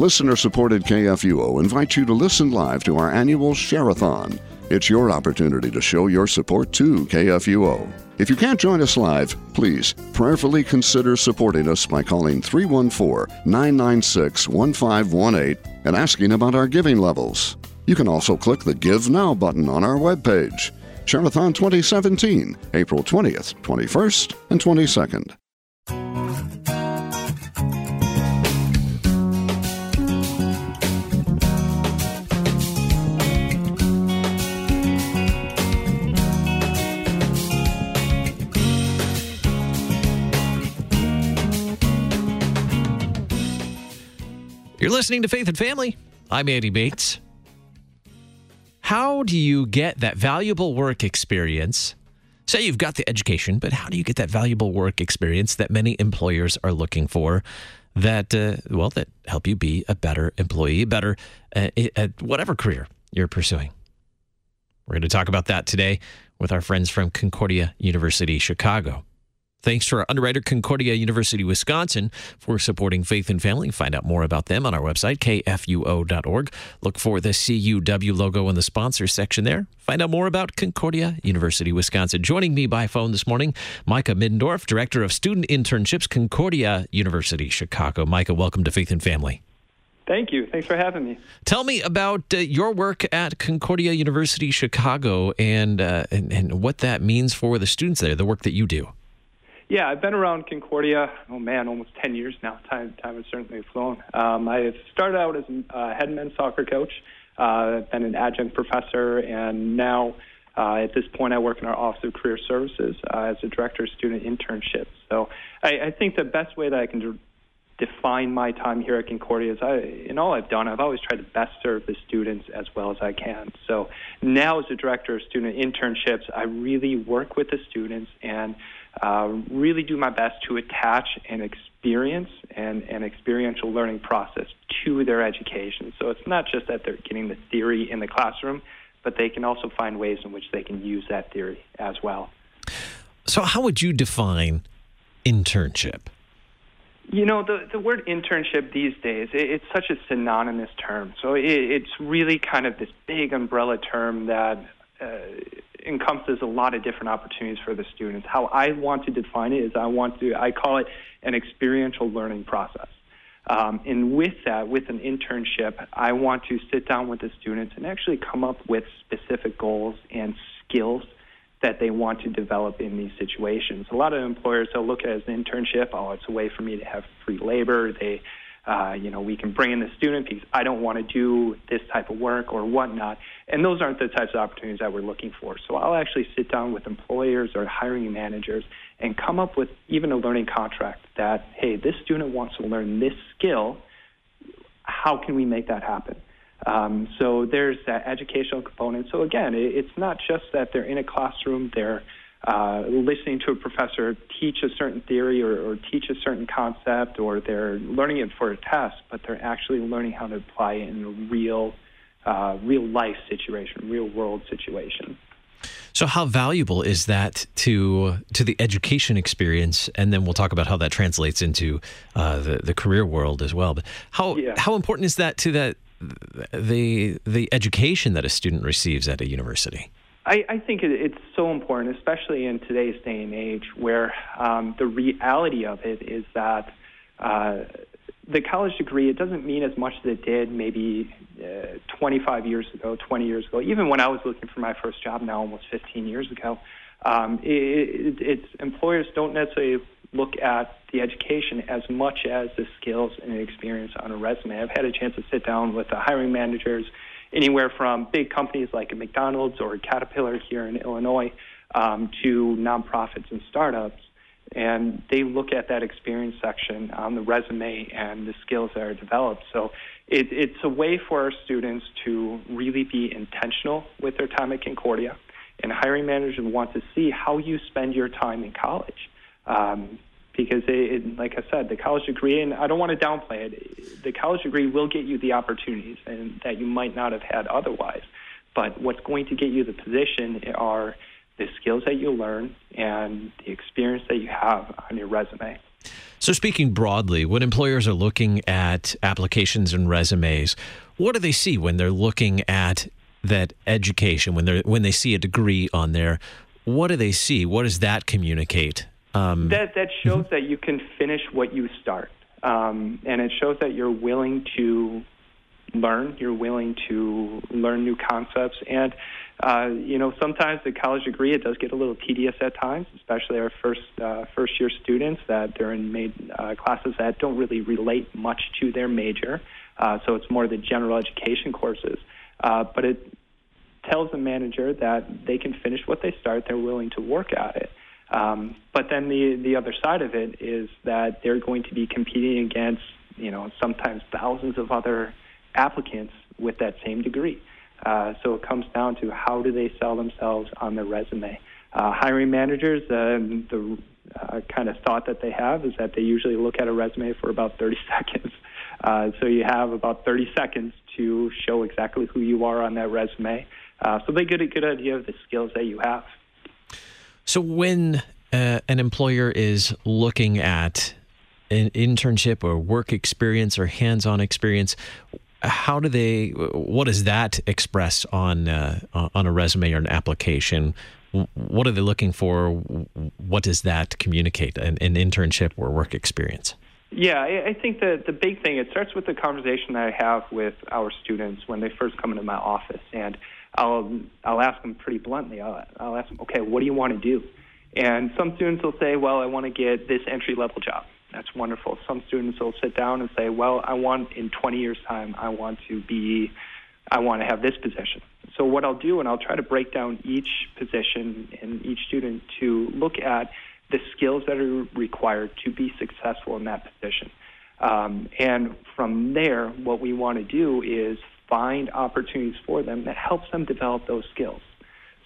Listener supported KFUO invites you to listen live to our annual Share-a-thon. It's your opportunity to show your support to KFUO. If you can't join us live, please prayerfully consider supporting us by calling 314 996 1518 and asking about our giving levels. You can also click the Give Now button on our webpage. Share-a-thon 2017, April 20th, 21st, and 22nd. You're listening to Faith and Family. I'm Andy Bates. How do you get that valuable work experience? Say you've got the education, but how do you get that valuable work experience that many employers are looking for? That uh, well, that help you be a better employee, better uh, at whatever career you're pursuing. We're going to talk about that today with our friends from Concordia University, Chicago. Thanks to our underwriter, Concordia University, Wisconsin, for supporting Faith and Family. Find out more about them on our website, kfuo.org. Look for the CUW logo in the sponsors section there. Find out more about Concordia University, Wisconsin. Joining me by phone this morning, Micah Middendorf, Director of Student Internships, Concordia University, Chicago. Micah, welcome to Faith and Family. Thank you. Thanks for having me. Tell me about uh, your work at Concordia University, Chicago, and, uh, and and what that means for the students there, the work that you do. Yeah, I've been around Concordia. Oh man, almost ten years now. Time time has certainly flown. Um, I started out as a uh, head men's soccer coach, uh, been an adjunct professor, and now uh, at this point I work in our Office of Career Services uh, as a director of student internships. So I, I think the best way that I can de- define my time here at Concordia is I, in all I've done, I've always tried to best serve the students as well as I can. So now as a director of student internships, I really work with the students and uh, really do my best to attach an experience and an experiential learning process to their education. So it's not just that they're getting the theory in the classroom, but they can also find ways in which they can use that theory as well. So, how would you define internship? You know, the, the word internship these days, it, it's such a synonymous term. So it, it's really kind of this big umbrella term that encompasses a lot of different opportunities for the students. How I want to define it is I want to, I call it an experiential learning process. Um, and with that, with an internship, I want to sit down with the students and actually come up with specific goals and skills that they want to develop in these situations. A lot of employers they'll look at it as an internship. Oh, it's a way for me to have free labor. They, uh, you know, we can bring in the student because I don't want to do this type of work or whatnot. And those aren't the types of opportunities that we're looking for. So I'll actually sit down with employers or hiring managers and come up with even a learning contract that, hey, this student wants to learn this skill. How can we make that happen? Um, so there's that educational component. So again, it, it's not just that they're in a classroom, they're uh, listening to a professor teach a certain theory or, or, teach a certain concept, or they're learning it for a test, but they're actually learning how to apply it in a real, uh, real life situation, real world situation. So, how valuable is that to to the education experience? And then we'll talk about how that translates into uh, the the career world as well. But how yeah. how important is that to that the the education that a student receives at a university? I, I think it, it's so important, especially in today's day and age, where um, the reality of it is that uh, the college degree it doesn't mean as much as it did maybe uh, 25 years ago, 20 years ago. Even when I was looking for my first job now, almost 15 years ago, um, it, it, it's employers don't necessarily look at the education as much as the skills and experience on a resume. I've had a chance to sit down with the hiring managers anywhere from big companies like McDonald's or Caterpillar here in Illinois um, to nonprofits and startups. And they look at that experience section on the resume and the skills that are developed. So it, it's a way for our students to really be intentional with their time at Concordia. And hiring managers want to see how you spend your time in college. Um, because it, it, like I said, the college degree, and I don't want to downplay it, the college degree will get you the opportunities and that you might not have had otherwise. But what's going to get you the position are the skills that you learn and the experience that you have on your resume. So, speaking broadly, when employers are looking at applications and resumes, what do they see when they're looking at that education? When they when they see a degree on there, what do they see? What does that communicate? Um, that that shows that you can finish what you start, um, and it shows that you're willing to learn. You're willing to learn new concepts, and uh, you know sometimes the college degree it does get a little tedious at times, especially our first uh, first year students that they're in made, uh, classes that don't really relate much to their major. Uh, so it's more the general education courses, uh, but it tells the manager that they can finish what they start. They're willing to work at it. Um, but then the the other side of it is that they're going to be competing against you know sometimes thousands of other applicants with that same degree. Uh, so it comes down to how do they sell themselves on their resume. Uh, hiring managers, uh, the uh, kind of thought that they have is that they usually look at a resume for about 30 seconds. Uh, so you have about 30 seconds to show exactly who you are on that resume. Uh, so they get a good idea of the skills that you have. So when uh, an employer is looking at an internship or work experience or hands-on experience, how do they? What does that express on uh, on a resume or an application? What are they looking for? What does that communicate? An, an internship or work experience? Yeah, I think that the big thing it starts with the conversation that I have with our students when they first come into my office, and I'll I'll ask them pretty bluntly. I'll, I'll ask them, okay, what do you want to do? And some students will say, well, I want to get this entry level job. That's wonderful. Some students will sit down and say, well, I want in 20 years time, I want to be, I want to have this position. So what I'll do, and I'll try to break down each position and each student to look at the skills that are required to be successful in that position. Um, and from there, what we want to do is find opportunities for them that helps them develop those skills.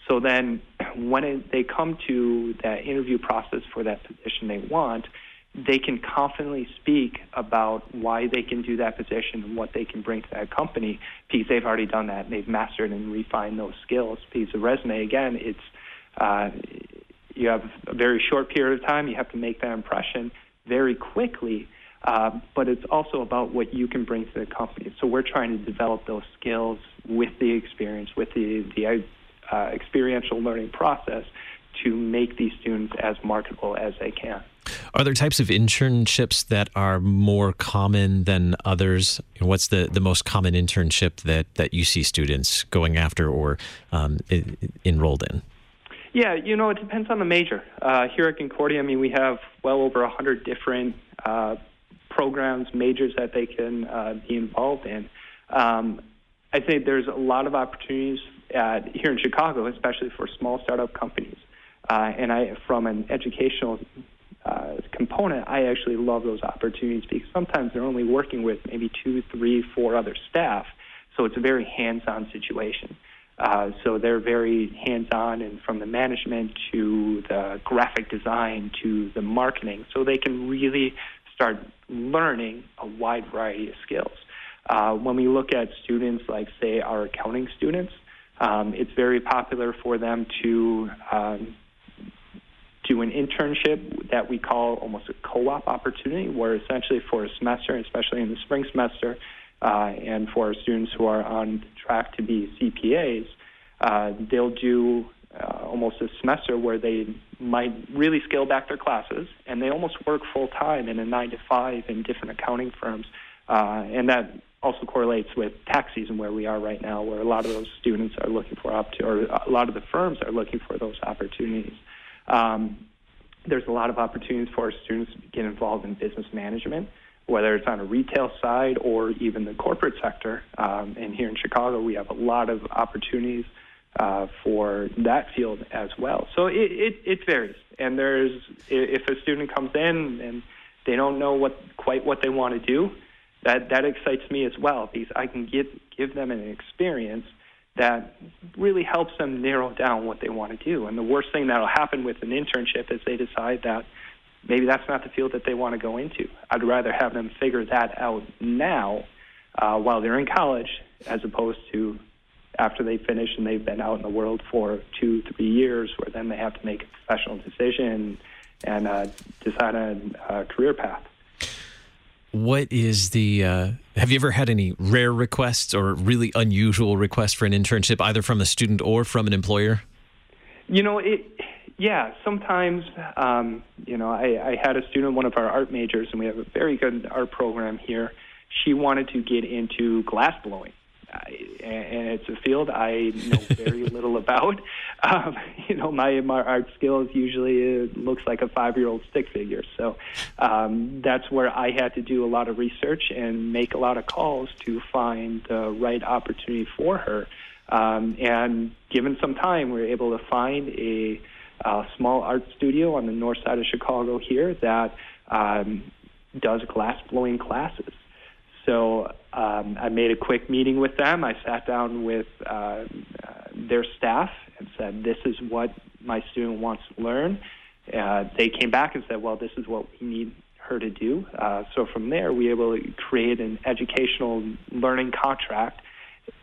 So then, when it, they come to that interview process for that position they want, they can confidently speak about why they can do that position and what they can bring to that company because they've already done that and they've mastered and refined those skills. Because the resume, again, it's uh, you have a very short period of time. You have to make that impression very quickly uh, but it's also about what you can bring to the company. So we're trying to develop those skills with the experience, with the, the uh, experiential learning process to make these students as marketable as they can. Are there types of internships that are more common than others? What's the, the most common internship that, that you see students going after or um, enrolled in? Yeah, you know, it depends on the major. Uh, here at Concordia, I mean, we have well over 100 different uh, programs, majors that they can uh, be involved in. Um, I think there's a lot of opportunities at, here in Chicago, especially for small startup companies. Uh, and I, from an educational uh, component, I actually love those opportunities because sometimes they're only working with maybe two, three, four other staff. So it's a very hands-on situation. Uh, so they're very hands-on, and from the management to the graphic design to the marketing, so they can really start learning a wide variety of skills. Uh, when we look at students like, say, our accounting students, um, it's very popular for them to um, do an internship that we call almost a co-op opportunity, where essentially for a semester, especially in the spring semester, uh, and for our students who are on track to be CPAs, uh, they'll do uh, almost a semester where they might really scale back their classes and they almost work full time in a nine to five in different accounting firms. Uh, and that also correlates with tax season where we are right now, where a lot of those students are looking for up to, or a lot of the firms are looking for those opportunities. Um, there's a lot of opportunities for our students to get involved in business management, whether it's on a retail side or even the corporate sector. Um, and here in Chicago, we have a lot of opportunities uh, for that field as well. So it, it, it varies. And there's if a student comes in and they don't know what quite what they want to do, that that excites me as well because I can give give them an experience that really helps them narrow down what they want to do. And the worst thing that'll happen with an internship is they decide that maybe that's not the field that they want to go into. I'd rather have them figure that out now uh, while they're in college as opposed to after they finish and they've been out in the world for two, three years, where then they have to make a professional decision and uh, decide on a career path. What is the? Uh, have you ever had any rare requests or really unusual requests for an internship, either from a student or from an employer? You know, it. Yeah, sometimes. Um, you know, I, I had a student, one of our art majors, and we have a very good art program here. She wanted to get into glass blowing and it's a field I know very little about. Um, you know, my, my art skills usually looks like a five-year-old stick figure. So um, that's where I had to do a lot of research and make a lot of calls to find the right opportunity for her. Um, and given some time, we were able to find a, a small art studio on the north side of Chicago here that um, does glass blowing classes. So um, I made a quick meeting with them. I sat down with uh, uh, their staff and said, "This is what my student wants to learn." Uh, they came back and said, "Well, this is what we need her to do." Uh, so from there, we were able to create an educational learning contract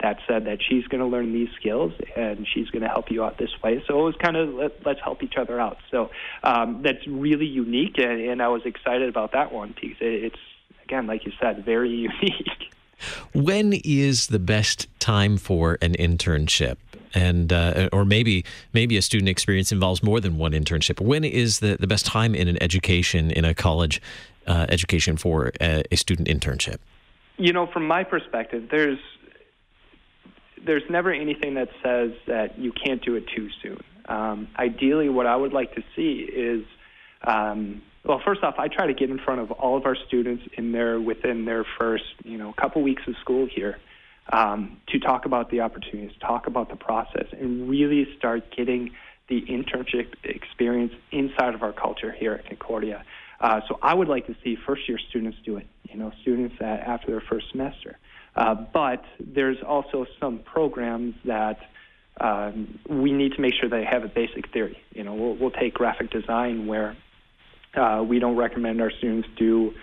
that said that she's going to learn these skills and she's going to help you out this way. So it was kind of let, us help each other out. So um, that's really unique, and, and I was excited about that one because it's again, like you said, very unique. When is the best time for an internship? and uh, or maybe maybe a student experience involves more than one internship. When is the, the best time in an education in a college uh, education for a, a, student internship? You know, from my perspective, there's there's never anything that says that you can't do it too soon. Um, ideally, what I would like to see is um, well, first off, I try to get in front of all of our students in their within their first, you know, couple weeks of school here um, to talk about the opportunities, talk about the process, and really start getting the internship experience inside of our culture here at Concordia. Uh, so I would like to see first year students do it, you know, students that after their first semester. Uh, but there's also some programs that um, we need to make sure they have a basic theory. You know, we'll, we'll take graphic design where uh, we don't recommend our students do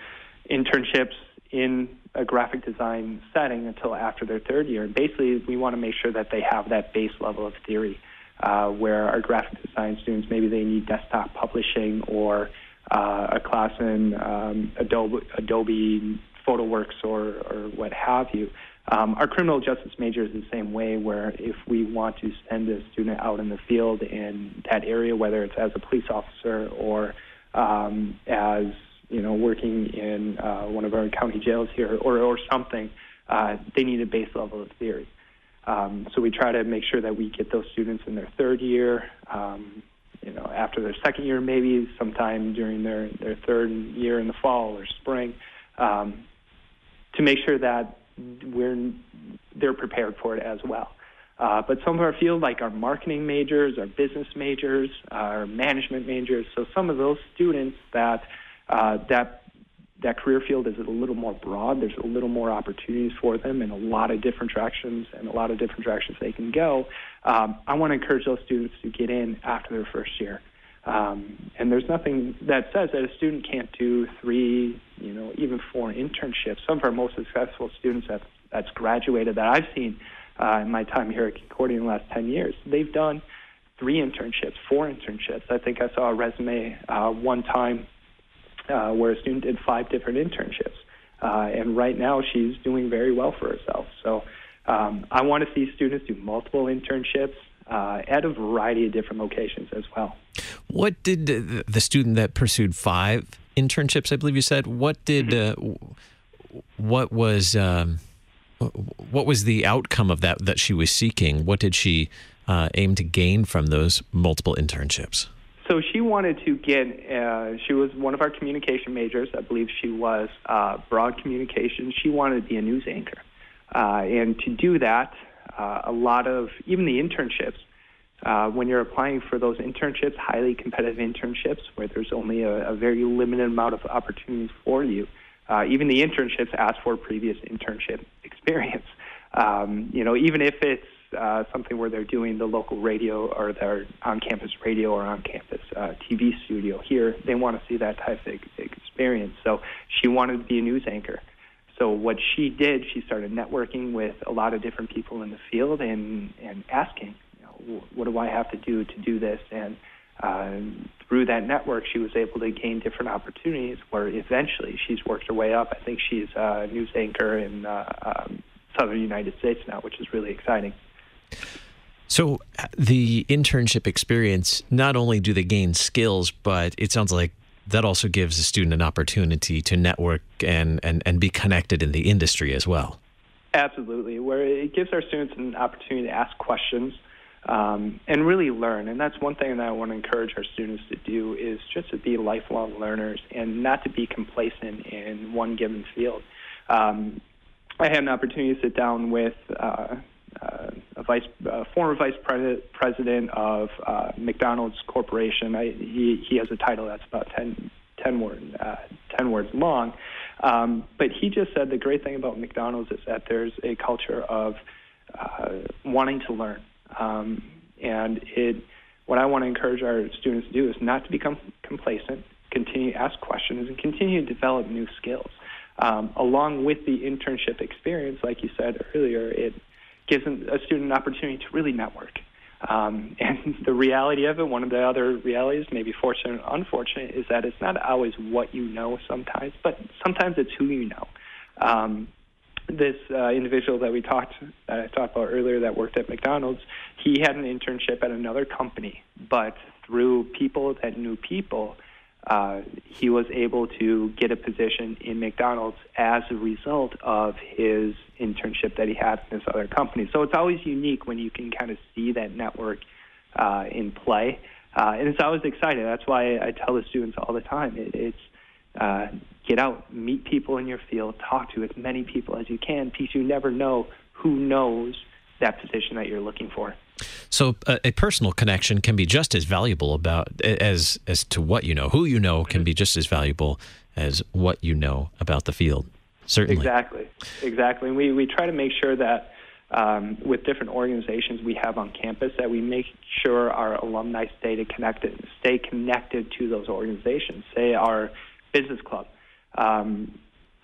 internships in a graphic design setting until after their third year. And basically, we want to make sure that they have that base level of theory, uh, where our graphic design students maybe they need desktop publishing or uh, a class in um, Adobe, Adobe PhotoWorks or, or what have you. Um, our criminal justice major is the same way, where if we want to send a student out in the field in that area, whether it's as a police officer or um, as you know working in uh, one of our county jails here or, or something, uh, they need a base level of theory. Um, so we try to make sure that we get those students in their third year, um, you know, after their second year, maybe sometime during their, their third year in the fall or spring, um, to make sure that we're they're prepared for it as well. Uh, but some of our field, like our marketing majors, our business majors, our management majors, so some of those students that uh, that that career field is a little more broad. There's a little more opportunities for them in a lot of different directions and a lot of different directions they can go. Um, I want to encourage those students to get in after their first year. Um, and there's nothing that says that a student can't do three, you know, even four internships. Some of our most successful students that that's graduated that I've seen uh, in my time here at Concordia in the last 10 years. They've done three internships, four internships. I think I saw a resume uh, one time uh, where a student did five different internships. Uh, and right now she's doing very well for herself. So um, I want to see students do multiple internships uh, at a variety of different locations as well. What did the student that pursued five internships, I believe you said, what did, mm-hmm. uh, what was, um, what was the outcome of that that she was seeking? What did she uh, aim to gain from those multiple internships? So she wanted to get. Uh, she was one of our communication majors. I believe she was uh, broad communications. She wanted to be a news anchor, uh, and to do that, uh, a lot of even the internships. Uh, when you're applying for those internships, highly competitive internships, where there's only a, a very limited amount of opportunities for you, uh, even the internships ask for previous internship experience. Um, you know, even if it's uh, something where they're doing the local radio or their on-campus radio or on-campus uh, TV studio here, they want to see that type of experience. So she wanted to be a news anchor. So what she did, she started networking with a lot of different people in the field and and asking, you know, what do I have to do to do this? And uh, through that network, she was able to gain different opportunities where eventually she's worked her way up. I think she's a news anchor in uh, um, southern United States now, which is really exciting. So, uh, the internship experience, not only do they gain skills, but it sounds like that also gives a student an opportunity to network and, and, and be connected in the industry as well. Absolutely, where it gives our students an opportunity to ask questions um, and really learn. And that's one thing that I want to encourage our students to do is just to be lifelong learners and not to be complacent in one given field. Um, I had an opportunity to sit down with uh, uh, a vice, uh, former vice pre- president of uh, McDonald's Corporation. I, he, he has a title that's about 10, 10, word, uh, 10 words long. Um, but he just said the great thing about McDonald's is that there's a culture of uh, wanting to learn. Um, and it, what I want to encourage our students to do is not to become complacent, continue to ask questions, and continue to develop new skills. Um, along with the internship experience, like you said earlier, it gives a student an opportunity to really network. Um, and the reality of it, one of the other realities, maybe fortunate or unfortunate, is that it's not always what you know sometimes, but sometimes it's who you know. Um, this uh, individual that we talked that I talked about earlier that worked at McDonald's, he had an internship at another company, but through people that knew people, uh, he was able to get a position in McDonald's as a result of his internship that he had in this other company. So it's always unique when you can kind of see that network uh, in play, uh, and it's always exciting. That's why I tell the students all the time: it, it's uh, get out, meet people in your field, talk to as many people as you can, because you never know who knows that position that you're looking for. So a, a, personal connection can be just as valuable about as as to what you know. Who you know can be just as valuable as what you know about the field. Certainly. Exactly. Exactly. And we we try to make sure that um, with different organizations we have on campus that we make sure our alumni stay connected, stay connected to those organizations. Say our business club. Um,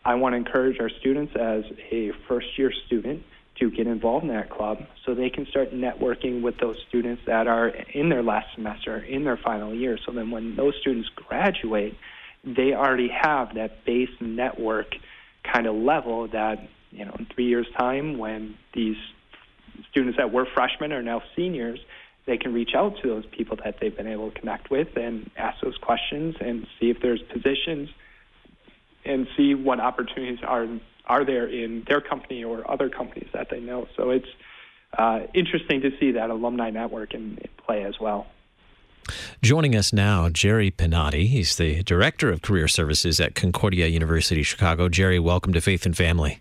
I want to encourage our students as a first year student to get involved in that club so they can start networking with those students that are in their last semester, in their final year. So then when those students graduate, they already have that base network kind of level that, you know, in three years' time, when these students that were freshmen are now seniors, they can reach out to those people that they've been able to connect with and ask those questions and see if there's positions and see what opportunities are are there in their company or other companies that they know. So it's uh, interesting to see that alumni network in, in play as well. Joining us now, Jerry Pinotti. He's the Director of Career Services at Concordia University Chicago. Jerry, welcome to Faith and Family.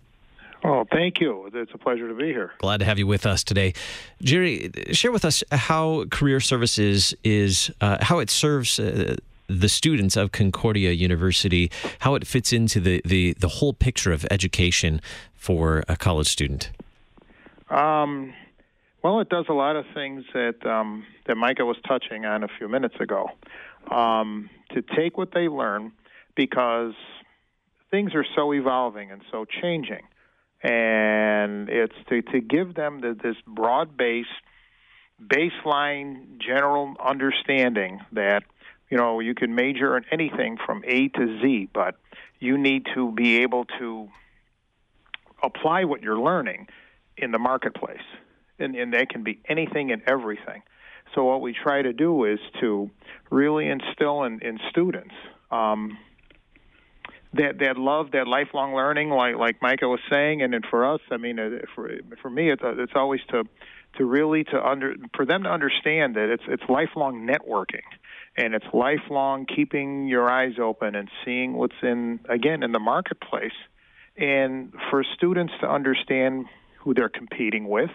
Oh, thank you. It's a pleasure to be here. Glad to have you with us today. Jerry, share with us how Career Services is, uh, how it serves uh, the students of Concordia University, how it fits into the, the, the whole picture of education for a college student. Um, well, it does a lot of things that um, that Micah was touching on a few minutes ago. Um, to take what they learn, because things are so evolving and so changing and it's to, to give them the, this broad base baseline general understanding that you know you can major in anything from A to Z, but you need to be able to apply what you're learning in the marketplace, and, and that can be anything and everything. So what we try to do is to really instill in, in students um, that that love, that lifelong learning, like like Micah was saying, and then for us, I mean, uh, for for me, it's uh, it's always to to really to under for them to understand that it's it's lifelong networking, and it's lifelong keeping your eyes open and seeing what's in again in the marketplace, and for students to understand who they're competing with.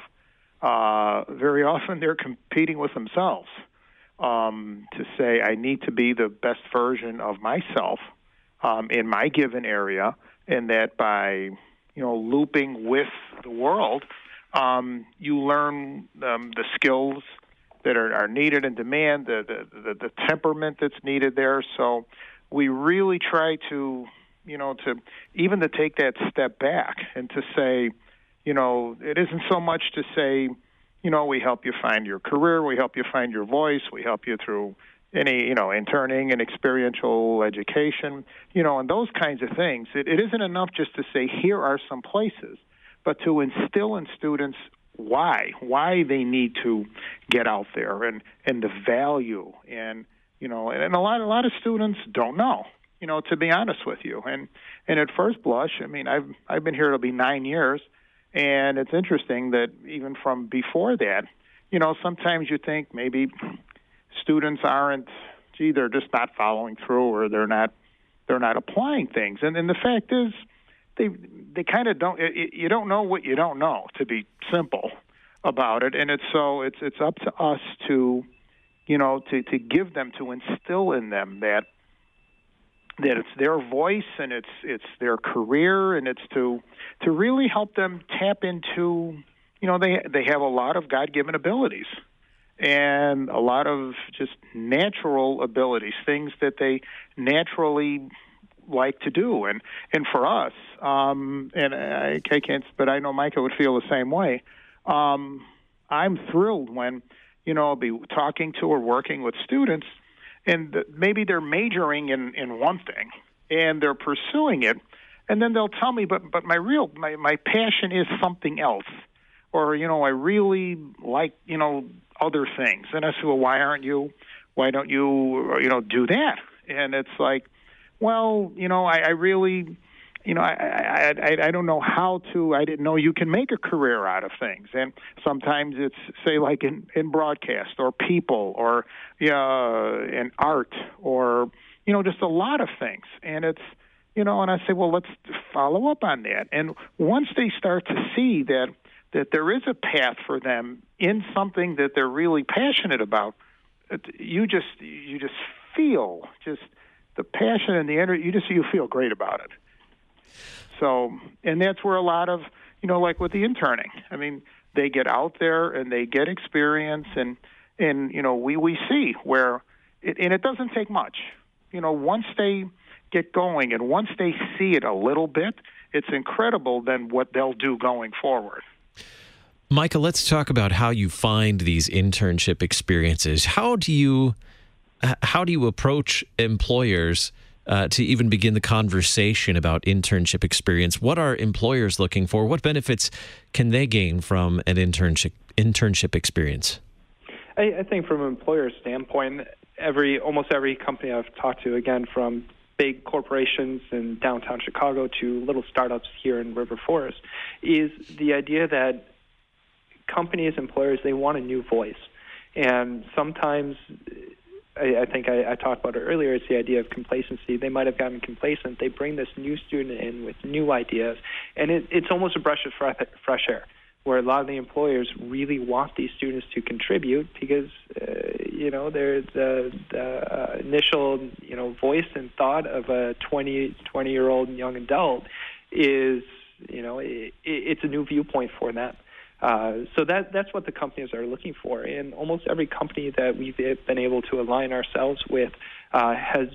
Uh, very often, they're competing with themselves. Um, to say, I need to be the best version of myself um, in my given area, and that by you know looping with the world, um, you learn um, the skills that are, are needed and demand, the, the, the the temperament that's needed there. So we really try to you know to even to take that step back and to say, you know, it isn't so much to say you know, we help you find your career, we help you find your voice, we help you through any you know interning and experiential education you know and those kinds of things. It, it isn't enough just to say here are some places but to instill in students why why they need to get out there and and the value and you know and, and a lot a lot of students don't know you know to be honest with you. And and at first blush i mean i've i've been here it'll be 9 years and it's interesting that even from before that you know sometimes you think maybe students aren't gee they're just not following through or they're not they're not applying things. And and the fact is they they kind of don't it, you don't know what you don't know to be simple about it. And it's so it's it's up to us to you know to to give them to instill in them that that it's their voice and it's it's their career and it's to to really help them tap into you know they they have a lot of god-given abilities and a lot of just natural abilities, things that they naturally like to do. And and for us, um, and I, I can't, but I know Micah would feel the same way. Um, I'm thrilled when you know I'll be talking to or working with students, and maybe they're majoring in in one thing and they're pursuing it, and then they'll tell me, but but my real my my passion is something else or you know I really like you know other things. And I said, well, why aren't you? Why don't you you know do that? And it's like, well, you know, I, I really. You know, I, I I I don't know how to. I didn't know you can make a career out of things, and sometimes it's say like in in broadcast or people or yeah, in art or you know just a lot of things, and it's you know, and I say, well, let's follow up on that. And once they start to see that that there is a path for them in something that they're really passionate about. Uh, you just you just feel just the passion and the energy. You just you feel great about it. So, and that's where a lot of you know, like with the interning. I mean, they get out there and they get experience, and and you know, we we see where, it, and it doesn't take much. You know, once they get going and once they see it a little bit, it's incredible then what they'll do going forward. Micah, let's talk about how you find these internship experiences. How do you how do you approach employers uh, to even begin the conversation about internship experience? What are employers looking for? What benefits can they gain from an internship internship experience? I, I think from an employer standpoint, every almost every company I've talked to, again from big corporations in downtown Chicago to little startups here in River Forest, is the idea that companies, employers, they want a new voice. And sometimes, I, I think I, I talked about it earlier, it's the idea of complacency. They might have gotten complacent. They bring this new student in with new ideas, and it, it's almost a breath of fresh air where a lot of the employers really want these students to contribute because uh, you know there's the, the uh, initial you know voice and thought of a 20 20 year old young adult is you know it, it's a new viewpoint for them uh, so that that's what the companies are looking for. And almost every company that we've been able to align ourselves with uh, has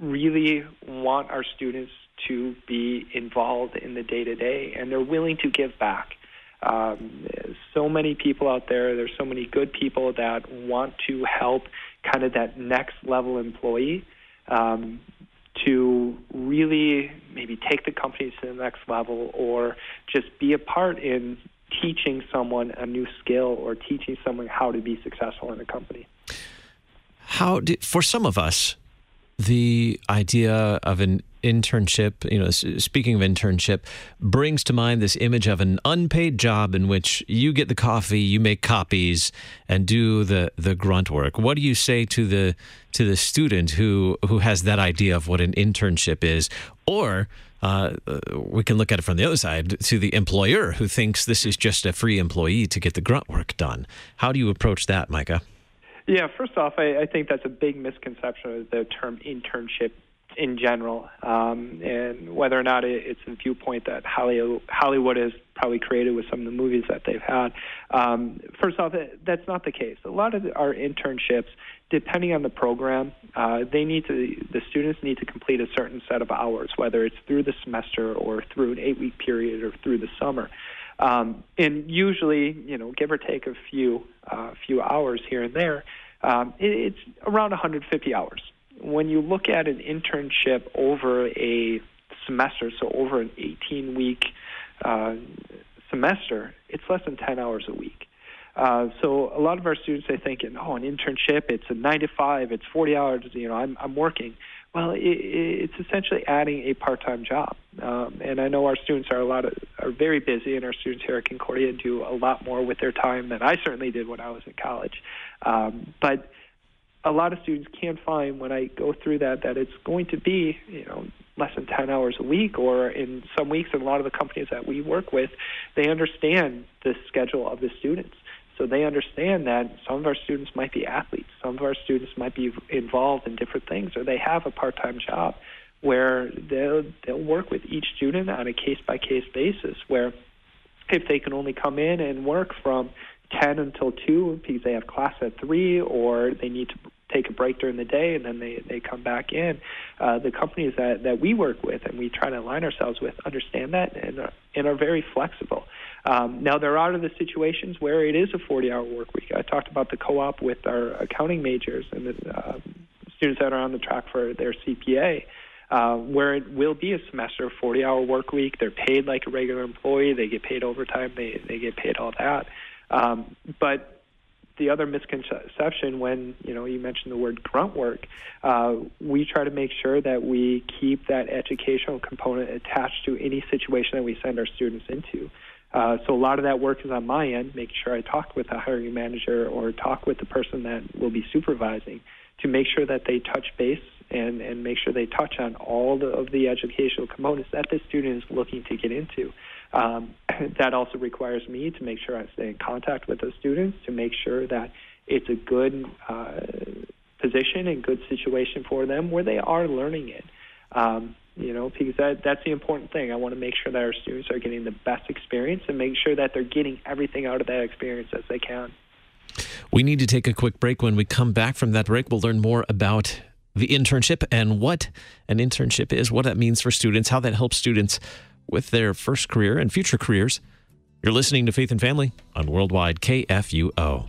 really want our students to be involved in the day to day, and they're willing to give back. Um, so many people out there. There's so many good people that want to help kind of that next level employee um, to really maybe take the company to the next level or just be a part in teaching someone a new skill or teaching someone how to be successful in a company. How did, for some of us, the idea of an internship, you know, speaking of internship, brings to mind this image of an unpaid job in which you get the coffee, you make copies, and do the the grunt work. What do you say to the to the student who who has that idea of what an internship is, or uh, we can look at it from the other side to the employer who thinks this is just a free employee to get the grunt work done. How do you approach that, Micah? Yeah, first off, I, I think that's a big misconception of the term internship in general, um, and whether or not it, it's a viewpoint that Hollywood has probably created with some of the movies that they've had. Um, first off, that's not the case. A lot of our internships, depending on the program, uh, they need to the students need to complete a certain set of hours, whether it's through the semester or through an eight-week period or through the summer. Um, and usually, you know, give or take a few uh, few hours here and there, um, it, it's around 150 hours. When you look at an internship over a semester, so over an 18 week uh, semester, it's less than 10 hours a week. Uh, so a lot of our students they thinking, oh, an internship, it's a nine to five, it's 40 hours, you know, I'm, I'm working. Well, it, it's essentially adding a part-time job, um, and I know our students are a lot of, are very busy, and our students here at Concordia do a lot more with their time than I certainly did when I was in college. Um, but a lot of students can't find when I go through that that it's going to be, you know, less than 10 hours a week, or in some weeks, in a lot of the companies that we work with, they understand the schedule of the students. So they understand that some of our students might be athletes, some of our students might be involved in different things, or they have a part-time job where they'll they'll work with each student on a case-by-case basis. Where if they can only come in and work from 10 until 2 because they have class at 3 or they need to take a break during the day and then they, they come back in. Uh, the companies that, that we work with and we try to align ourselves with understand that and are, and are very flexible. Um, now, there are the situations where it is a 40 hour work week. I talked about the co op with our accounting majors and the uh, students that are on the track for their CPA. Uh, where it will be a semester, 40 hour work week. They're paid like a regular employee. They get paid overtime. They, they get paid all that. Um, but the other misconception when you know you mentioned the word grunt work, uh, we try to make sure that we keep that educational component attached to any situation that we send our students into. Uh, so a lot of that work is on my end, making sure I talk with the hiring manager or talk with the person that will be supervising to make sure that they touch base and, and make sure they touch on all the, of the educational components that the student is looking to get into. Um, that also requires me to make sure I stay in contact with those students to make sure that it's a good uh, position and good situation for them where they are learning it. Um, you know, because that, that's the important thing. I want to make sure that our students are getting the best experience and make sure that they're getting everything out of that experience as they can. We need to take a quick break. When we come back from that break, we'll learn more about the internship and what an internship is, what that means for students, how that helps students with their first career and future careers. You're listening to Faith and Family on Worldwide KFUO.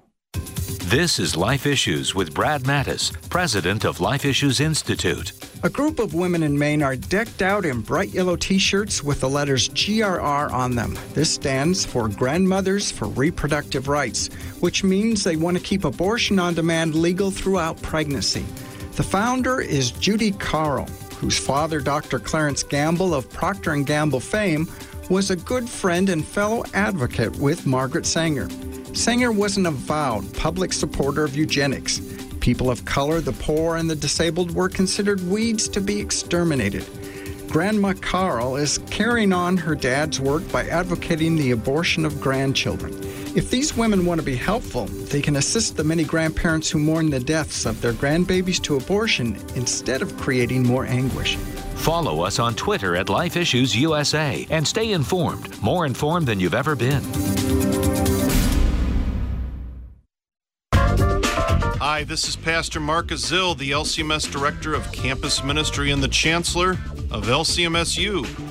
This is Life Issues with Brad Mattes, president of Life Issues Institute. A group of women in Maine are decked out in bright yellow t shirts with the letters GRR on them. This stands for Grandmothers for Reproductive Rights, which means they want to keep abortion on demand legal throughout pregnancy. The founder is Judy Carl, whose father, Dr. Clarence Gamble of Procter & Gamble fame, was a good friend and fellow advocate with Margaret Sanger. Sanger was an avowed public supporter of eugenics. People of color, the poor, and the disabled were considered weeds to be exterminated. Grandma Carl is carrying on her dad's work by advocating the abortion of grandchildren. If these women want to be helpful, they can assist the many grandparents who mourn the deaths of their grandbabies to abortion instead of creating more anguish. Follow us on Twitter at Life Issues USA and stay informed, more informed than you've ever been. Hi, this is Pastor Marcus Zill, the LCMS Director of Campus Ministry and the Chancellor of LCMSU,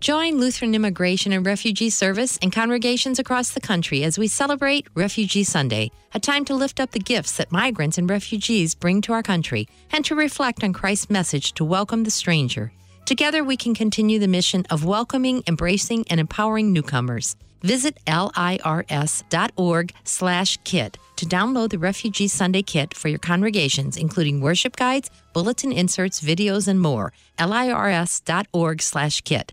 Join Lutheran Immigration and Refugee Service and congregations across the country as we celebrate Refugee Sunday, a time to lift up the gifts that migrants and refugees bring to our country and to reflect on Christ's message to welcome the stranger. Together, we can continue the mission of welcoming, embracing, and empowering newcomers. Visit lirs.org/kit to download the Refugee Sunday Kit for your congregations, including worship guides, bulletin inserts, videos, and more. lirs.org/kit.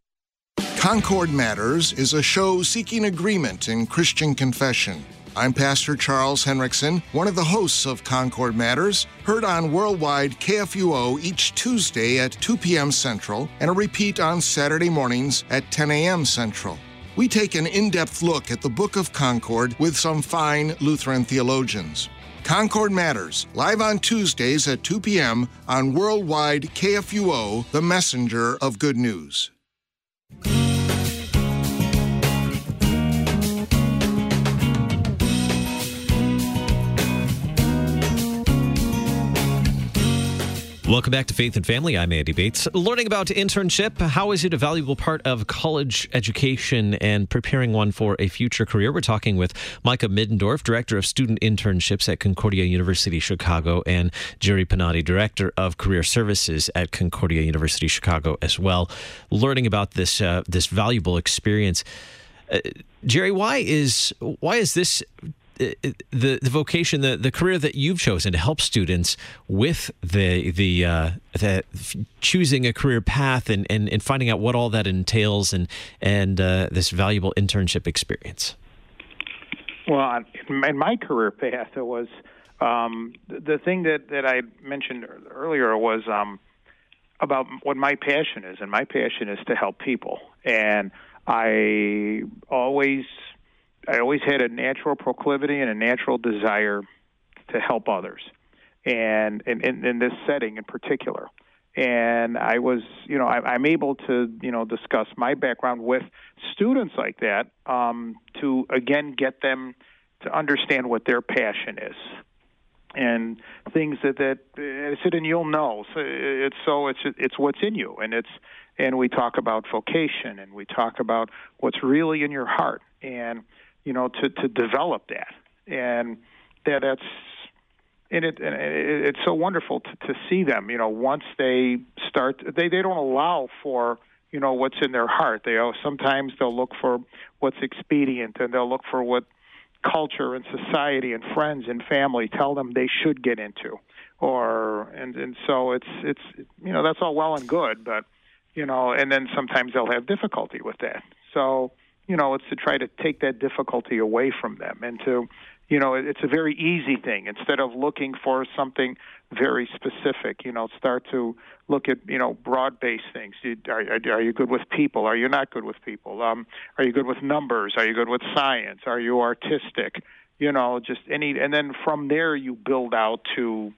Concord Matters is a show seeking agreement in Christian confession. I'm Pastor Charles Henrickson, one of the hosts of Concord Matters, heard on worldwide KFUO each Tuesday at 2 p.m. Central and a repeat on Saturday mornings at 10 a.m. Central. We take an in depth look at the Book of Concord with some fine Lutheran theologians. Concord Matters, live on Tuesdays at 2 p.m. on worldwide KFUO, the messenger of good news. Welcome back to Faith and Family. I'm Andy Bates. Learning about internship, how is it a valuable part of college education and preparing one for a future career? We're talking with Micah Middendorf, Director of Student Internships at Concordia University Chicago, and Jerry Panati, Director of Career Services at Concordia University Chicago as well. Learning about this uh, this valuable experience. Uh, Jerry, why is why is this the the vocation, the the career that you've chosen to help students with the the uh, the choosing a career path and, and and finding out what all that entails and and uh, this valuable internship experience. Well, in my career path, it was um, the thing that that I mentioned earlier was um, about what my passion is, and my passion is to help people, and I always I always had a natural proclivity and a natural desire to help others, and in, this setting in particular. And I was, you know, I, I'm able to, you know, discuss my background with students like that um, to again get them to understand what their passion is and things that that I said, and you'll know. So it's so it's it's what's in you, and it's and we talk about vocation, and we talk about what's really in your heart, and you know, to to develop that, and that that's and it, and it it's so wonderful to, to see them. You know, once they start, they they don't allow for you know what's in their heart. They oh, sometimes they'll look for what's expedient, and they'll look for what culture and society and friends and family tell them they should get into, or and and so it's it's you know that's all well and good, but you know, and then sometimes they'll have difficulty with that. So you know, it's to try to take that difficulty away from them and to, you know, it's a very easy thing. Instead of looking for something very specific, you know, start to look at, you know, broad-based things. Are, are you good with people? Are you not good with people? Um, are you good with numbers? Are you good with science? Are you artistic? You know, just any, and then from there you build out to,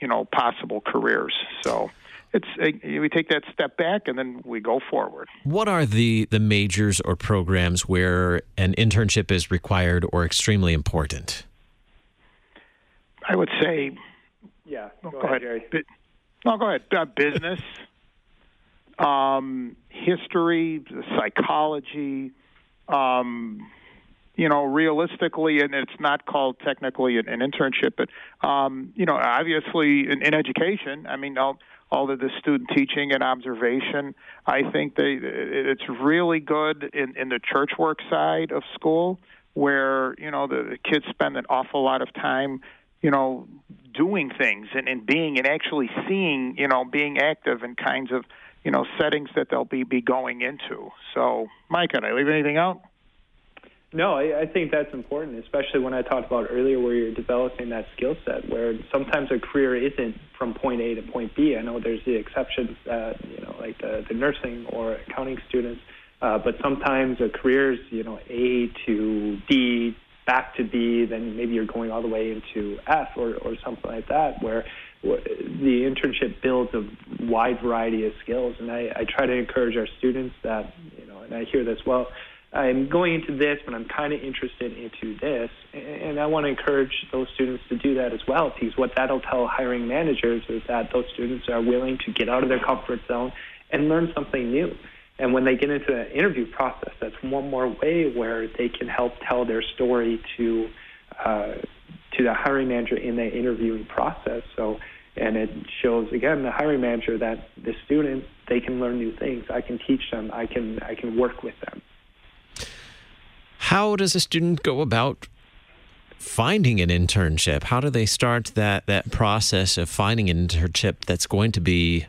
you know, possible careers. So it's we take that step back and then we go forward. What are the the majors or programs where an internship is required or extremely important? I would say, yeah. Go, go ahead, ahead, Jerry. No, go ahead. Uh, business, um, history, psychology. Um, you know, realistically, and it's not called technically an, an internship, but um, you know, obviously in, in education, I mean, I'll, all of the student teaching and observation. I think they it's really good in, in the church work side of school, where you know the, the kids spend an awful lot of time, you know, doing things and, and being and actually seeing, you know, being active in kinds of you know settings that they'll be be going into. So, Mike, did I leave anything out? No, I, I think that's important, especially when I talked about earlier where you're developing that skill set, where sometimes a career isn't from point A to point B. I know there's the exceptions, that, you know, like the, the nursing or accounting students, Uh, but sometimes a career is, you know, A to D, back to B, then maybe you're going all the way into F or, or something like that, where the internship builds a wide variety of skills. And I, I try to encourage our students that, you know, and I hear this well. I'm going into this, but I'm kind of interested into this, and I want to encourage those students to do that as well. Because what that'll tell hiring managers is that those students are willing to get out of their comfort zone and learn something new. And when they get into the interview process, that's one more way where they can help tell their story to uh, to the hiring manager in the interviewing process. So, and it shows again the hiring manager that the student they can learn new things. I can teach them. I can I can work with them. How does a student go about finding an internship? How do they start that that process of finding an internship that's going to be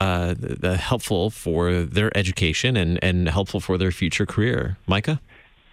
uh, the, helpful for their education and, and helpful for their future career. Micah?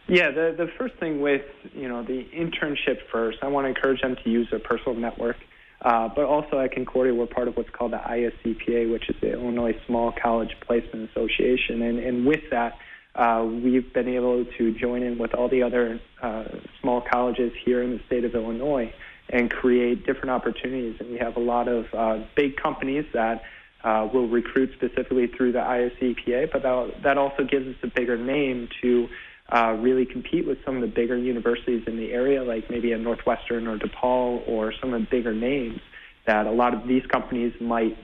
Yeah, the, the first thing with you know the internship first, I want to encourage them to use their personal network. Uh, but also at Concordia, we're part of what's called the ISCPA, which is the Illinois Small College Placement Association. And, and with that, uh, we've been able to join in with all the other uh, small colleges here in the state of Illinois and create different opportunities. And we have a lot of uh, big companies that uh, will recruit specifically through the ISCPA, but that, that also gives us a bigger name to uh, really compete with some of the bigger universities in the area, like maybe a Northwestern or DePaul or some of the bigger names that a lot of these companies might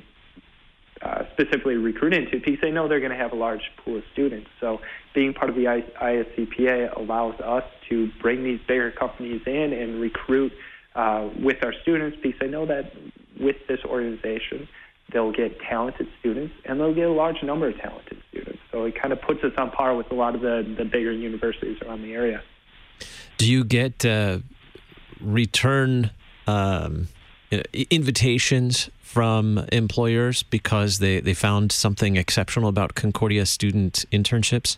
uh, specifically recruit into because they know they're going to have a large pool of students. So being part of the ISCPA allows us to bring these bigger companies in and recruit uh, with our students because they know that with this organization, they'll get talented students and they'll get a large number of talented students. So it kind of puts us on par with a lot of the, the bigger universities around the area. Do you get uh, return um, invitations from employers because they, they found something exceptional about Concordia student internships?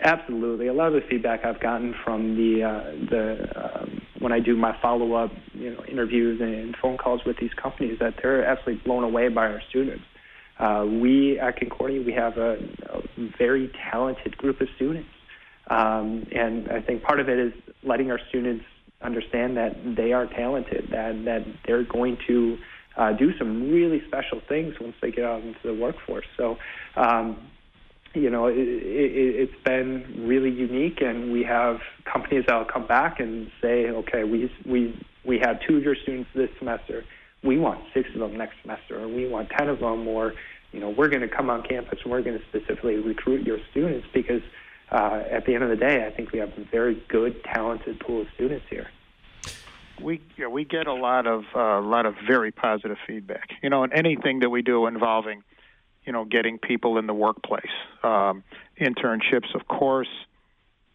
Absolutely. A lot of the feedback I've gotten from the uh, the um, when I do my follow up, you know, interviews and phone calls with these companies, that they're absolutely blown away by our students. Uh, we at Concordia, we have a, a very talented group of students, um, and I think part of it is letting our students understand that they are talented, that that they're going to uh, do some really special things once they get out into the workforce. So. Um, you know, it, it, it's been really unique, and we have companies that will come back and say, okay, we we we have two of your students this semester. We want six of them next semester, or we want ten of them, or you know, we're going to come on campus and we're going to specifically recruit your students because uh, at the end of the day, I think we have a very good, talented pool of students here. We yeah, we get a lot of uh, a lot of very positive feedback. You know, in anything that we do involving you know, getting people in the workplace. Um, internships, of course,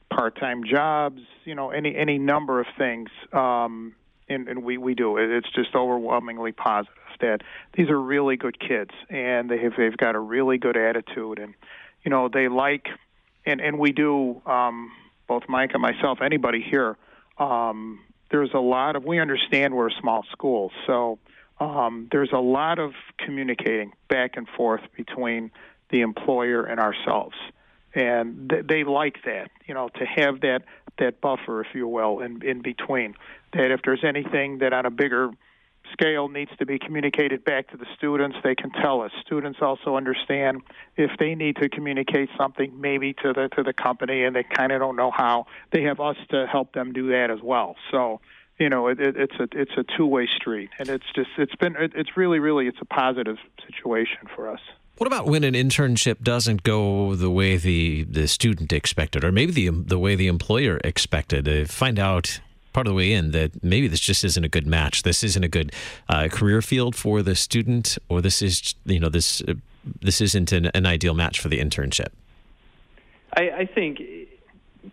part-time jobs, you know, any any number of things. Um, and, and we we do it. It's just overwhelmingly positive that these are really good kids and they have they've got a really good attitude and you know they like and and we do um, both Mike and myself anybody here. Um, there's a lot of we understand we're a small school, so um, there's a lot of communicating back and forth between the employer and ourselves, and th- they like that. You know, to have that that buffer, if you will, in in between. That if there's anything that on a bigger scale needs to be communicated back to the students, they can tell us. Students also understand if they need to communicate something maybe to the to the company and they kind of don't know how, they have us to help them do that as well. So you know, it, it, it's a it's a two way street, and it's just it's been it, it's really really it's a positive situation for us. What about when an internship doesn't go the way the the student expected, or maybe the the way the employer expected? To find out part of the way in that maybe this just isn't a good match. This isn't a good uh, career field for the student, or this is you know this uh, this isn't an, an ideal match for the internship. I, I think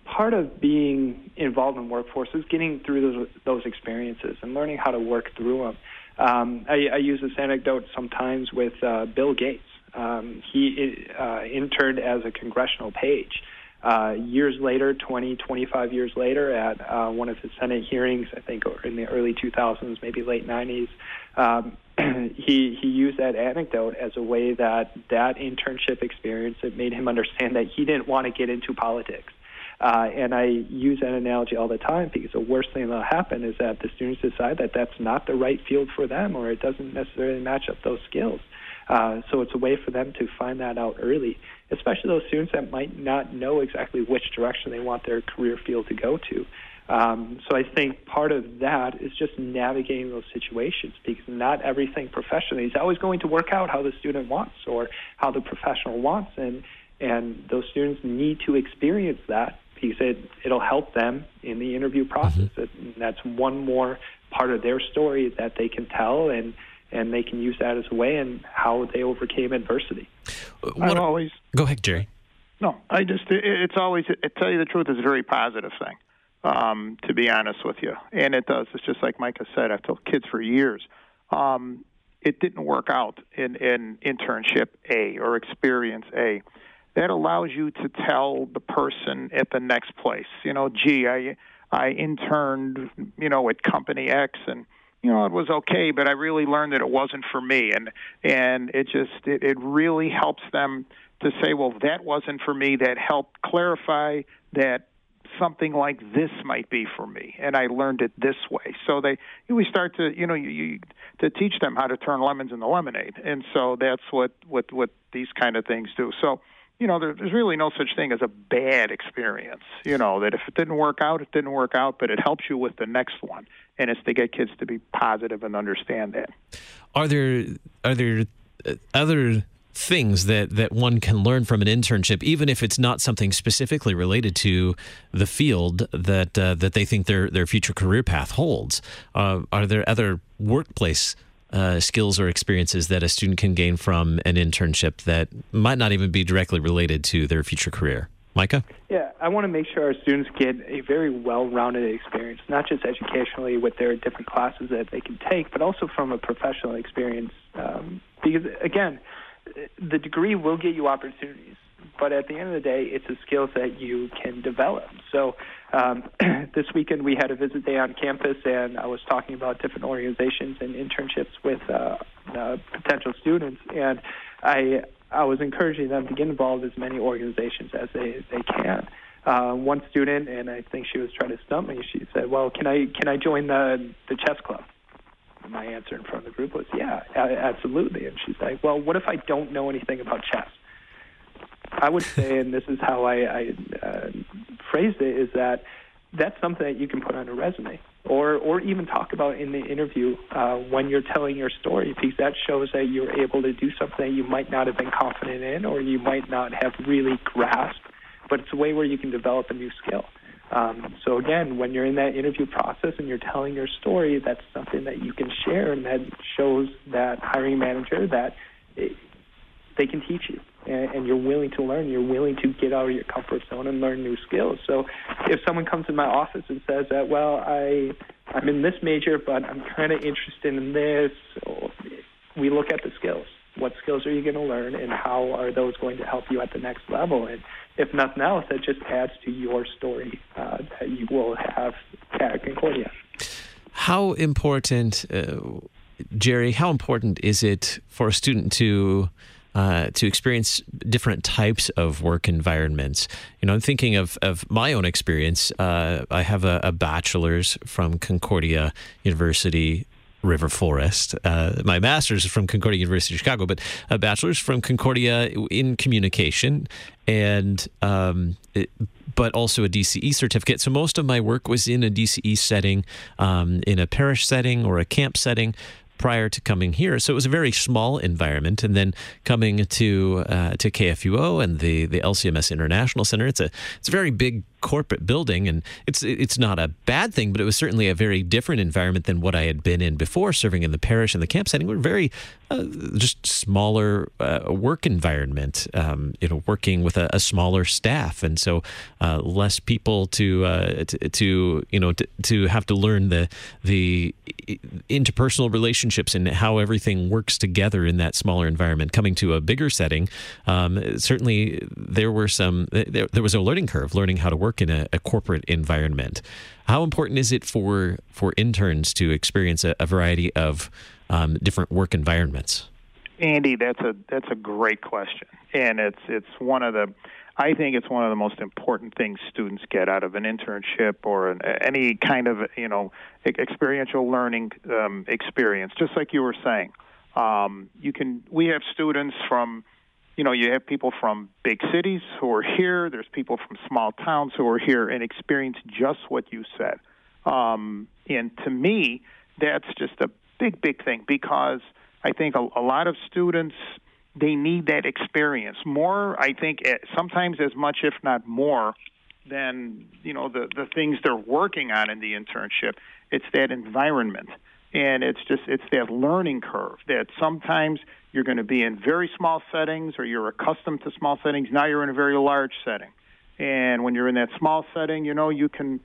part of being involved in workforce is getting through those, those experiences and learning how to work through them. Um, I, I use this anecdote sometimes with uh, Bill Gates. Um, he uh, interned as a congressional page. Uh, years later, 20, 25 years later, at uh, one of his Senate hearings, I think in the early 2000s, maybe late 90s, um, he he used that anecdote as a way that that internship experience it made him understand that he didn't want to get into politics. Uh, and I use that analogy all the time because the worst thing that'll happen is that the students decide that that's not the right field for them or it doesn't necessarily match up those skills. Uh, so it's a way for them to find that out early, especially those students that might not know exactly which direction they want their career field to go to. Um, so I think part of that is just navigating those situations because not everything professionally is always going to work out how the student wants or how the professional wants, and and those students need to experience that because it it'll help them in the interview process. Mm-hmm. That's one more part of their story that they can tell and and they can use that as a way in how they overcame adversity. What, I always go ahead, Jerry. No, I just it, it's always to tell you the truth is a very positive thing um, to be honest with you. And it does. It's just like Micah said. I've told kids for years. Um, it didn't work out in, in internship A or experience A. That allows you to tell the person at the next place, you know, gee, I I interned, you know, at company X and you know it was okay, but I really learned that it wasn't for me, and and it just it, it really helps them to say, well, that wasn't for me. That helped clarify that something like this might be for me. And i learned it this way. So they we start to you know you, you to teach them how to turn lemons into lemonade. And so that's what what what these kind of things do. So you know there, there's really no such thing as a bad experience. You know that if it didn't work out it didn't work out but it helps you with the next one and it's to get kids to be positive and understand that are there are there uh, other things that that one can learn from an internship, even if it's not something specifically related to the field that uh, that they think their their future career path holds. Uh, are there other workplace uh, skills or experiences that a student can gain from an internship that might not even be directly related to their future career? Micah? Yeah, I want to make sure our students get a very well rounded experience, not just educationally with their different classes that they can take, but also from a professional experience. Um, because, again, the degree will get you opportunities, but at the end of the day, it's a skills that you can develop. So um, this weekend we had a visit day on campus, and I was talking about different organizations and internships with uh, uh, potential students, and I I was encouraging them to get involved as many organizations as they they can. Uh, one student, and I think she was trying to stump me. She said, "Well, can I can I join the the chess club?" And my answer in front of the group was, yeah, absolutely. And she's like, well, what if I don't know anything about chess? I would say, and this is how I, I uh, phrased it, is that that's something that you can put on a resume or or even talk about in the interview uh, when you're telling your story because that shows that you're able to do something you might not have been confident in or you might not have really grasped, but it's a way where you can develop a new skill. Um, so again, when you're in that interview process and you're telling your story, that's something that you can share, and that shows that hiring manager that it, they can teach you, and, and you're willing to learn. You're willing to get out of your comfort zone and learn new skills. So if someone comes in my office and says that, well, I I'm in this major, but I'm kind of interested in this, we look at the skills. What skills are you going to learn, and how are those going to help you at the next level? And if nothing else, that just adds to your story uh, that you will have at Concordia. How important, uh, Jerry? How important is it for a student to uh, to experience different types of work environments. You know, I'm thinking of, of my own experience. Uh, I have a, a, bachelor's from Concordia University River Forest. Uh, my master's is from Concordia University of Chicago, but a bachelor's from Concordia in communication, and um, it, but also a DCE certificate. So most of my work was in a DCE setting, um, in a parish setting or a camp setting prior to coming here. So it was a very small environment, and then coming to uh, to KFUO and the the LCMS International Center, it's a it's a very big corporate building, and it's it's not a bad thing, but it was certainly a very different environment than what I had been in before, serving in the parish and the camp setting. We're very uh, just smaller uh, work environment, um, you know, working with a, a smaller staff, and so uh, less people to, uh, to, to you know to, to have to learn the the interpersonal relationships and how everything works together in that smaller environment. Coming to a bigger setting, um, certainly there were some there, there was a learning curve, learning how to work work in a, a corporate environment. How important is it for for interns to experience a, a variety of um, different work environments? Andy, that's a that's a great question, and it's it's one of the I think it's one of the most important things students get out of an internship or an, any kind of you know experiential learning um, experience. Just like you were saying, um, you can we have students from you know you have people from big cities who are here. There's people from small towns who are here and experience just what you said. Um, and to me, that's just a big big thing because I think a, a lot of students they need that experience more. I think eh, sometimes as much, if not more, than you know the the things they're working on in the internship. It's that environment, and it's just it's that learning curve that sometimes you're going to be in very small settings or you're accustomed to small settings. Now you're in a very large setting, and when you're in that small setting, you know you can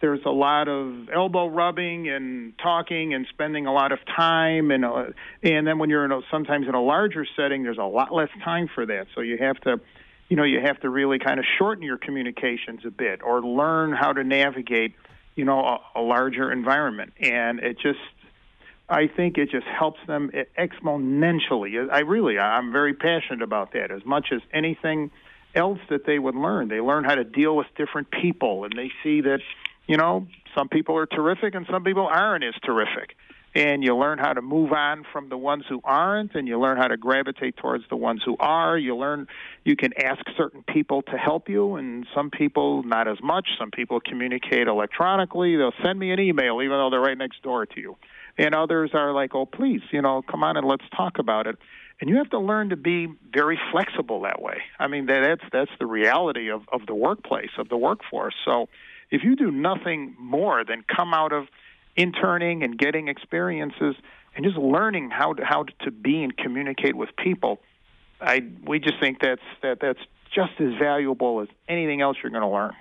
there's a lot of elbow rubbing and talking and spending a lot of time and uh, and then when you're in a, sometimes in a larger setting there's a lot less time for that. So you have to you know you have to really kind of shorten your communications a bit or learn how to navigate you know a, a larger environment. And it just I think it just helps them exponentially. I really, I'm very passionate about that. As much as anything else that they would learn, they learn how to deal with different people, and they see that you know, some people are terrific and some people aren't as terrific. And you learn how to move on from the ones who aren't, and you learn how to gravitate towards the ones who are. You learn you can ask certain people to help you, and some people not as much. Some people communicate electronically. They'll send me an email, even though they're right next door to you. And others are like, oh, please, you know, come on and let's talk about it and you have to learn to be very flexible that way. I mean, that's that's the reality of of the workplace of the workforce. So, if you do nothing more than come out of interning and getting experiences and just learning how to, how to be and communicate with people, I we just think that's that that's just as valuable as anything else you're going to learn.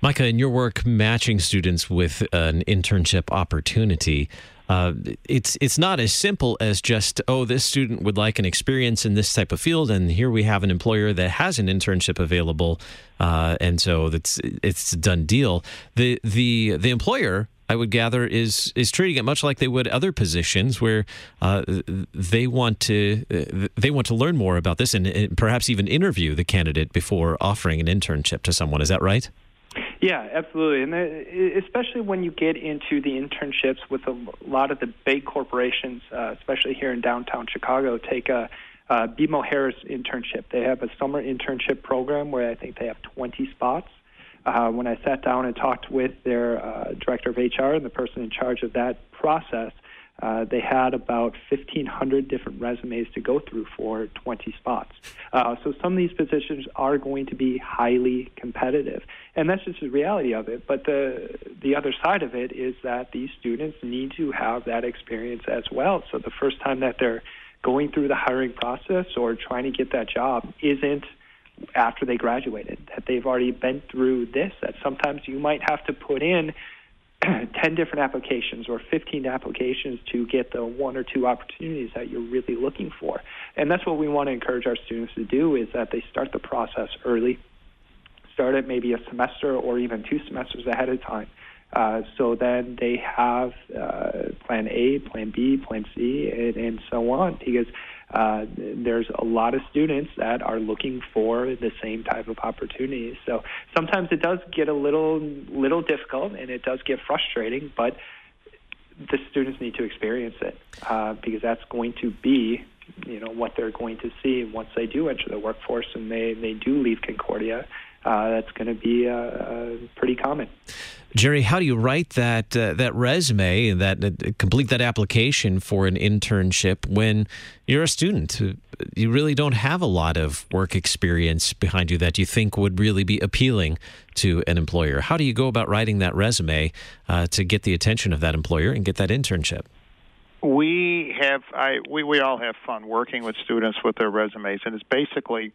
Micah, in your work matching students with an internship opportunity, uh, it's it's not as simple as just oh this student would like an experience in this type of field and here we have an employer that has an internship available uh, and so that's it's a done deal. The the the employer I would gather is is treating it much like they would other positions where uh, they want to they want to learn more about this and, and perhaps even interview the candidate before offering an internship to someone. Is that right yeah, absolutely, and especially when you get into the internships with a lot of the big corporations, uh, especially here in downtown Chicago. Take a uh, BMO Harris internship. They have a summer internship program where I think they have 20 spots. Uh, when I sat down and talked with their uh, director of HR and the person in charge of that process, uh, they had about 1,500 different resumes to go through for 20 spots. Uh, so some of these positions are going to be highly competitive, and that's just the reality of it. But the the other side of it is that these students need to have that experience as well. So the first time that they're going through the hiring process or trying to get that job isn't after they graduated that they've already been through this that sometimes you might have to put in 10 different applications or 15 applications to get the one or two opportunities that you're really looking for. And that's what we want to encourage our students to do is that they start the process early, start it maybe a semester or even two semesters ahead of time. Uh, so then they have uh, plan A, plan B, plan C, and, and so on. Because uh, there's a lot of students that are looking for the same type of opportunities. So sometimes it does get a little little difficult and it does get frustrating, but the students need to experience it uh, because that's going to be you know what they're going to see once they do enter the workforce and they they do leave Concordia. Uh, that's going to be uh, uh, pretty common. Jerry, how do you write that uh, that resume and that uh, complete that application for an internship when you're a student? You really don't have a lot of work experience behind you that you think would really be appealing to an employer. How do you go about writing that resume uh, to get the attention of that employer and get that internship? We have I we, we all have fun working with students with their resumes, and it's basically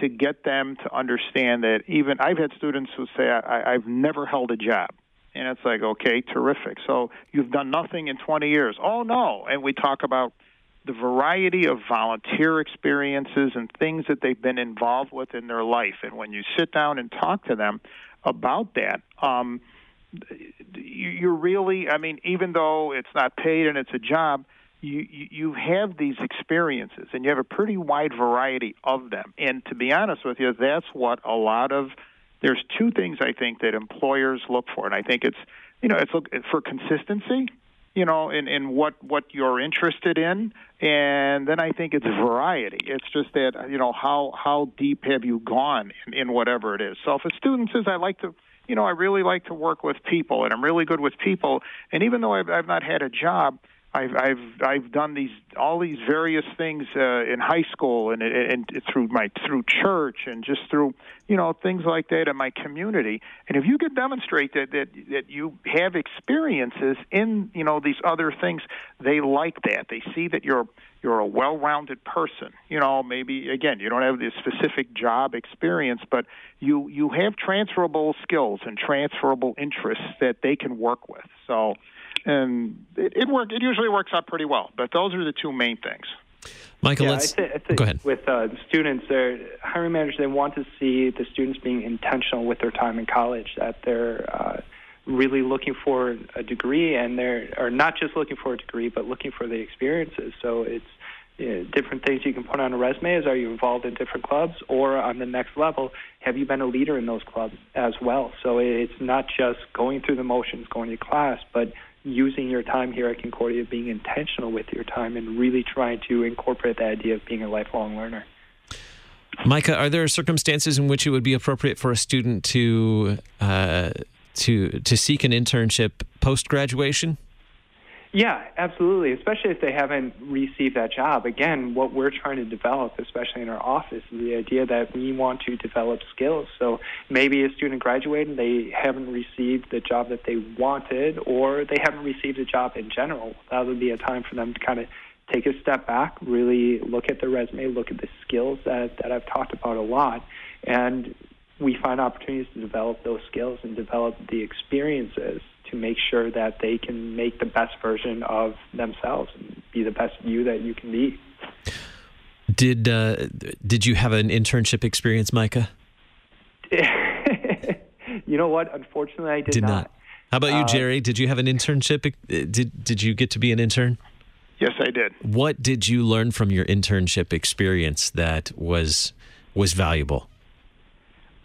to get them to understand that even I've had students who say I, I've never held a job. And it's like, okay, terrific. So you've done nothing in 20 years. Oh, no. And we talk about the variety of volunteer experiences and things that they've been involved with in their life. And when you sit down and talk to them about that, um, you're really, I mean, even though it's not paid and it's a job, you, you have these experiences and you have a pretty wide variety of them. And to be honest with you, that's what a lot of there's two things I think that employers look for, and I think it's you know it's look for consistency, you know, in in what what you're interested in, and then I think it's variety. It's just that you know how how deep have you gone in, in whatever it is. So if a student says I like to you know, I really like to work with people, and I'm really good with people. And even though I've, I've not had a job, I've I've I've done these all these various things uh, in high school and, and through my through church and just through you know things like that in my community. And if you can demonstrate that that that you have experiences in you know these other things, they like that. They see that you're you're a well-rounded person. You know, maybe again, you don't have the specific job experience, but you you have transferable skills and transferable interests that they can work with. So and it, it work. It usually works out pretty well. But those are the two main things. Michael, yeah, let's I th- I think go ahead. With uh, students, they're hiring managers. They want to see the students being intentional with their time in college. That they're uh, really looking for a degree, and they're or not just looking for a degree, but looking for the experiences. So it's you know, different things you can put on a resume is are you involved in different clubs or on the next level have you been a leader in those clubs as well so it's not just going through the motions going to class but using your time here at Concordia, being intentional with your time, and really trying to incorporate the idea of being a lifelong learner. Micah, are there circumstances in which it would be appropriate for a student to uh, to to seek an internship post graduation? Yeah, absolutely. Especially if they haven't received that job. Again, what we're trying to develop, especially in our office, is the idea that we want to develop skills. So maybe a student graduated, and they haven't received the job that they wanted, or they haven't received a job in general. That would be a time for them to kind of take a step back, really look at their resume, look at the skills that, that I've talked about a lot, and we find opportunities to develop those skills and develop the experiences to make sure that they can make the best version of themselves and be the best you that you can be. Did uh, did you have an internship experience, Micah? you know what? Unfortunately, I did, did not. not. How about you, uh, Jerry? Did you have an internship? Did did you get to be an intern? Yes, I did. What did you learn from your internship experience that was was valuable?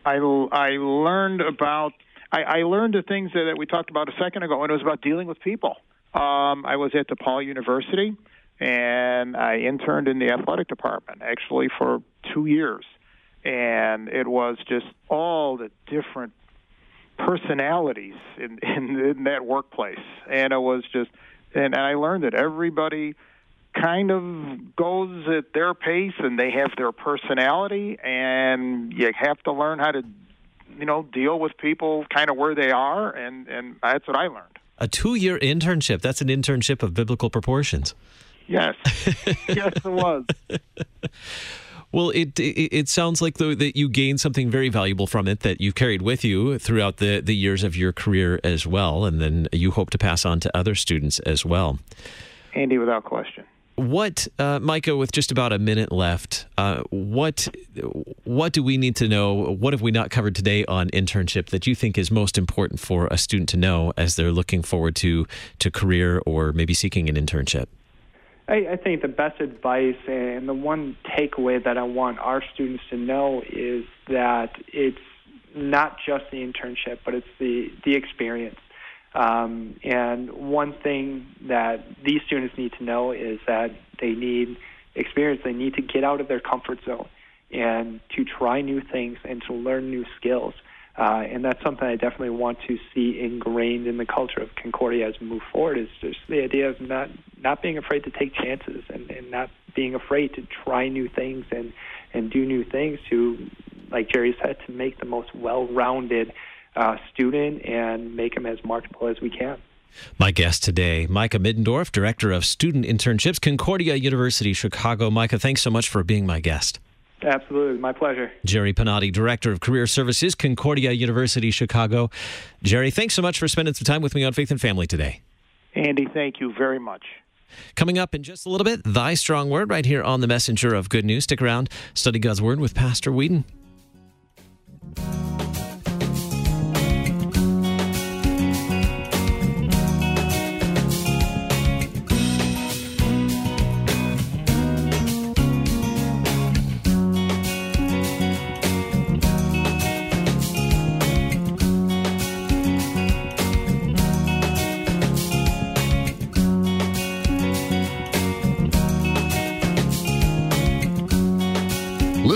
I I learned about I, I learned the things that, that we talked about a second ago, and it was about dealing with people. Um, I was at DePaul University, and I interned in the athletic department actually for two years, and it was just all the different personalities in, in, in that workplace, and it was just, and I learned that everybody kind of goes at their pace and they have their personality and you have to learn how to you know, deal with people kind of where they are, and and that's what I learned. A two-year internship. That's an internship of biblical proportions. Yes, yes, it was. Well, it, it, it sounds like though that you gained something very valuable from it that you carried with you throughout the the years of your career as well, and then you hope to pass on to other students as well. Andy, without question what, uh, Micah, with just about a minute left, uh, what what do we need to know? What have we not covered today on internship that you think is most important for a student to know as they're looking forward to to career or maybe seeking an internship? I, I think the best advice and the one takeaway that I want our students to know is that it's not just the internship, but it's the the experience um, and one thing that these students need to know is that they need experience. They need to get out of their comfort zone and to try new things and to learn new skills. Uh, and that's something I definitely want to see ingrained in the culture of Concordia as we move forward. Is just the idea of not not being afraid to take chances and, and not being afraid to try new things and and do new things to, like Jerry said, to make the most well-rounded uh, student and make them as marketable as we can. My guest today, Micah Middendorf, Director of Student Internships, Concordia University, Chicago. Micah, thanks so much for being my guest. Absolutely, my pleasure. Jerry Panati, Director of Career Services, Concordia University, Chicago. Jerry, thanks so much for spending some time with me on Faith and Family today. Andy, thank you very much. Coming up in just a little bit, Thy Strong Word right here on the Messenger of Good News. Stick around, study God's Word with Pastor Whedon.